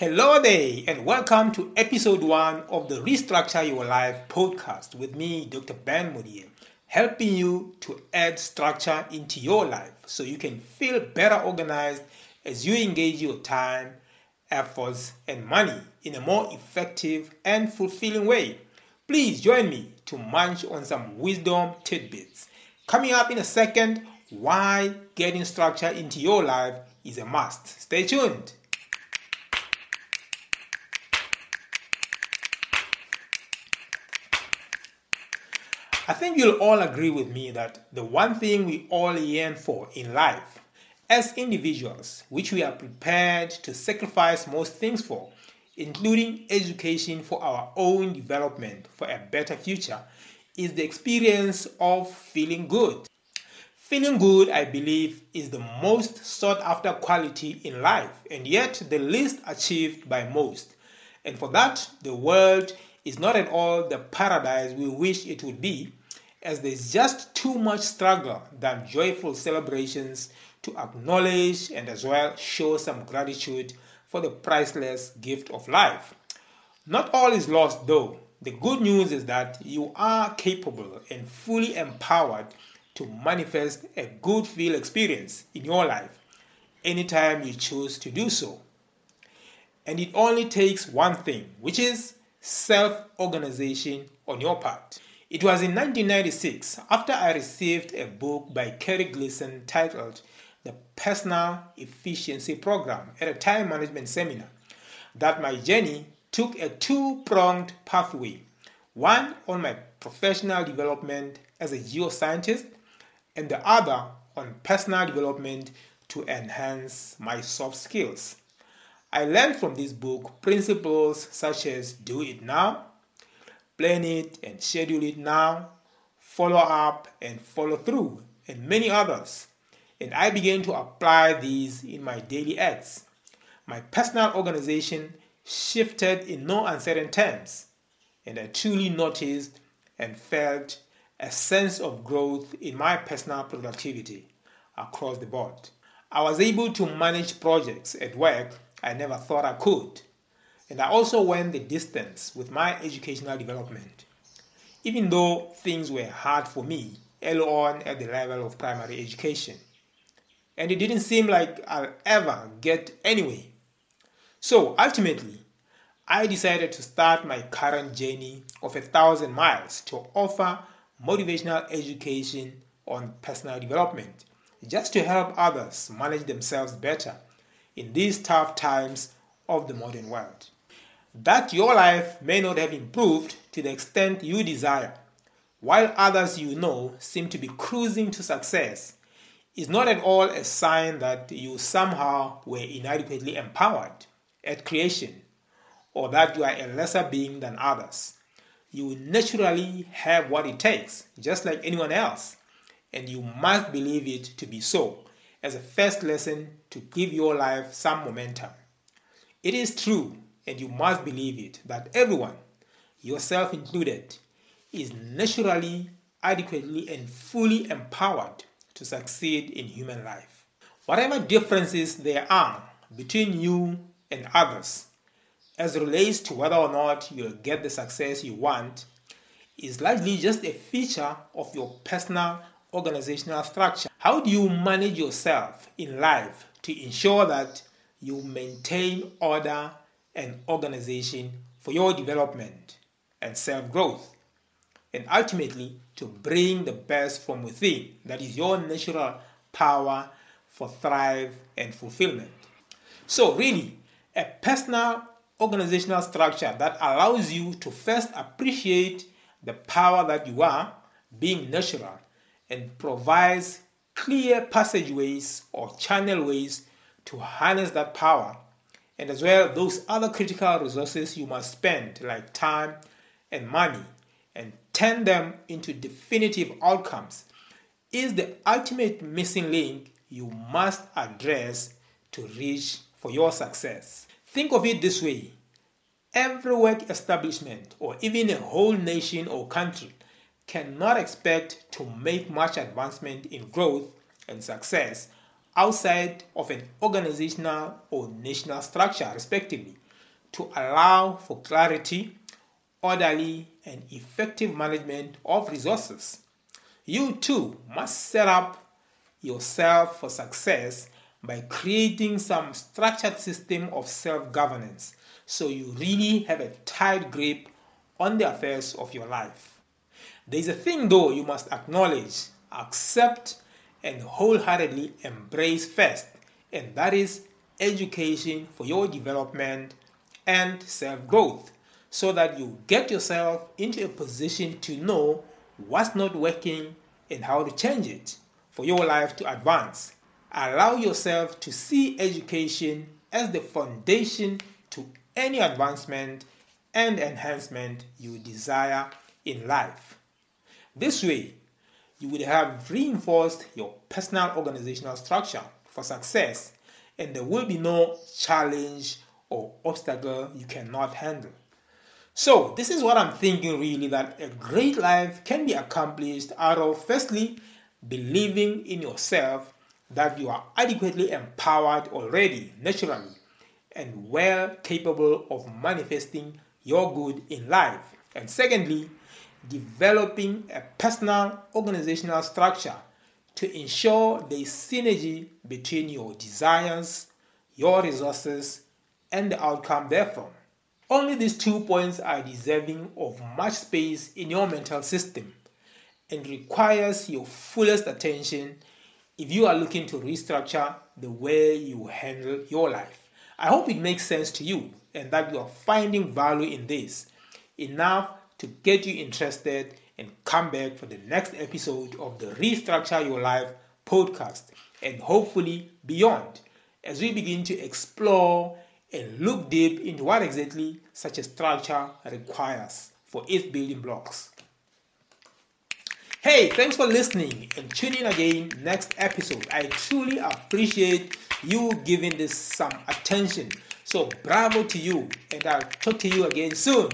Hello there, and welcome to episode one of the Restructure Your Life podcast with me, Dr. Ben Modier, helping you to add structure into your life so you can feel better organized as you engage your time, efforts, and money in a more effective and fulfilling way. Please join me to munch on some wisdom tidbits. Coming up in a second, why getting structure into your life is a must. Stay tuned. I think you'll all agree with me that the one thing we all yearn for in life as individuals, which we are prepared to sacrifice most things for, including education for our own development for a better future, is the experience of feeling good. Feeling good, I believe, is the most sought after quality in life and yet the least achieved by most. And for that, the world is not at all the paradise we wish it would be as there's just too much struggle than joyful celebrations to acknowledge and as well show some gratitude for the priceless gift of life. Not all is lost though. The good news is that you are capable and fully empowered to manifest a good feel experience in your life anytime you choose to do so. And it only takes one thing, which is self organization on your part. It was in 1996, after I received a book by Kerry Gleeson titled The Personal Efficiency Program at a time management seminar, that my journey took a two pronged pathway one on my professional development as a geoscientist, and the other on personal development to enhance my soft skills. I learned from this book principles such as do it now, plan it and schedule it now, follow up and follow through, and many others. And I began to apply these in my daily acts. My personal organization shifted in no uncertain terms, and I truly noticed and felt a sense of growth in my personal productivity across the board. I was able to manage projects at work I never thought I could and I also went the distance with my educational development. Even though things were hard for me early on at the level of primary education, and it didn't seem like I'll ever get anywhere. So ultimately, I decided to start my current journey of a thousand miles to offer motivational education on personal development, just to help others manage themselves better in these tough times of the modern world that your life may not have improved to the extent you desire, while others you know seem to be cruising to success, is not at all a sign that you somehow were inadequately empowered at creation or that you are a lesser being than others. You naturally have what it takes, just like anyone else, and you must believe it to be so as a first lesson to give your life some momentum. It is true and you must believe it, that everyone, yourself included, is naturally, adequately, and fully empowered to succeed in human life. Whatever differences there are between you and others, as relates to whether or not you'll get the success you want, is largely just a feature of your personal organizational structure. How do you manage yourself in life to ensure that you maintain order and organization for your development and self growth, and ultimately to bring the best from within that is your natural power for thrive and fulfillment. So, really, a personal organizational structure that allows you to first appreciate the power that you are, being natural, and provides clear passageways or channelways to harness that power and as well those other critical resources you must spend like time and money and turn them into definitive outcomes is the ultimate missing link you must address to reach for your success. Think of it this way every work establishment or even a whole nation or country cannot expect to make much advancement in growth and success outside of an organizational or national structure, respectively, to allow for clarity, orderly, and effective management of resources. You too must set up yourself for success by creating some structured system of self-governance so you really have a tight grip on the affairs of your life. There is a thing though you must acknowledge, accept, and wholeheartedly embrace first, and that is education for your development and self growth so that you get yourself into a position to know what's not working and how to change it for your life to advance. Allow yourself to see education as the foundation to any advancement and enhancement you desire in life. This way, you would have reinforced your personal organizational structure for success, and there will be no challenge or obstacle you cannot handle. So, this is what I'm thinking really that a great life can be accomplished out of firstly believing in yourself that you are adequately empowered already naturally and well capable of manifesting your good in life. And secondly, developing a personal organizational structure to ensure the synergy between your desires, your resources, and the outcome therefrom. Only these two points are deserving of much space in your mental system and requires your fullest attention if you are looking to restructure the way you handle your life. I hope it makes sense to you and that you are finding value in this enough to get you interested and come back for the next episode of the Restructure Your Life podcast and hopefully beyond as we begin to explore and look deep into what exactly such a structure requires for its building blocks. Hey, thanks for listening and tune in again next episode. I truly appreciate you giving this some attention. So bravo to you and I'll talk to you again soon.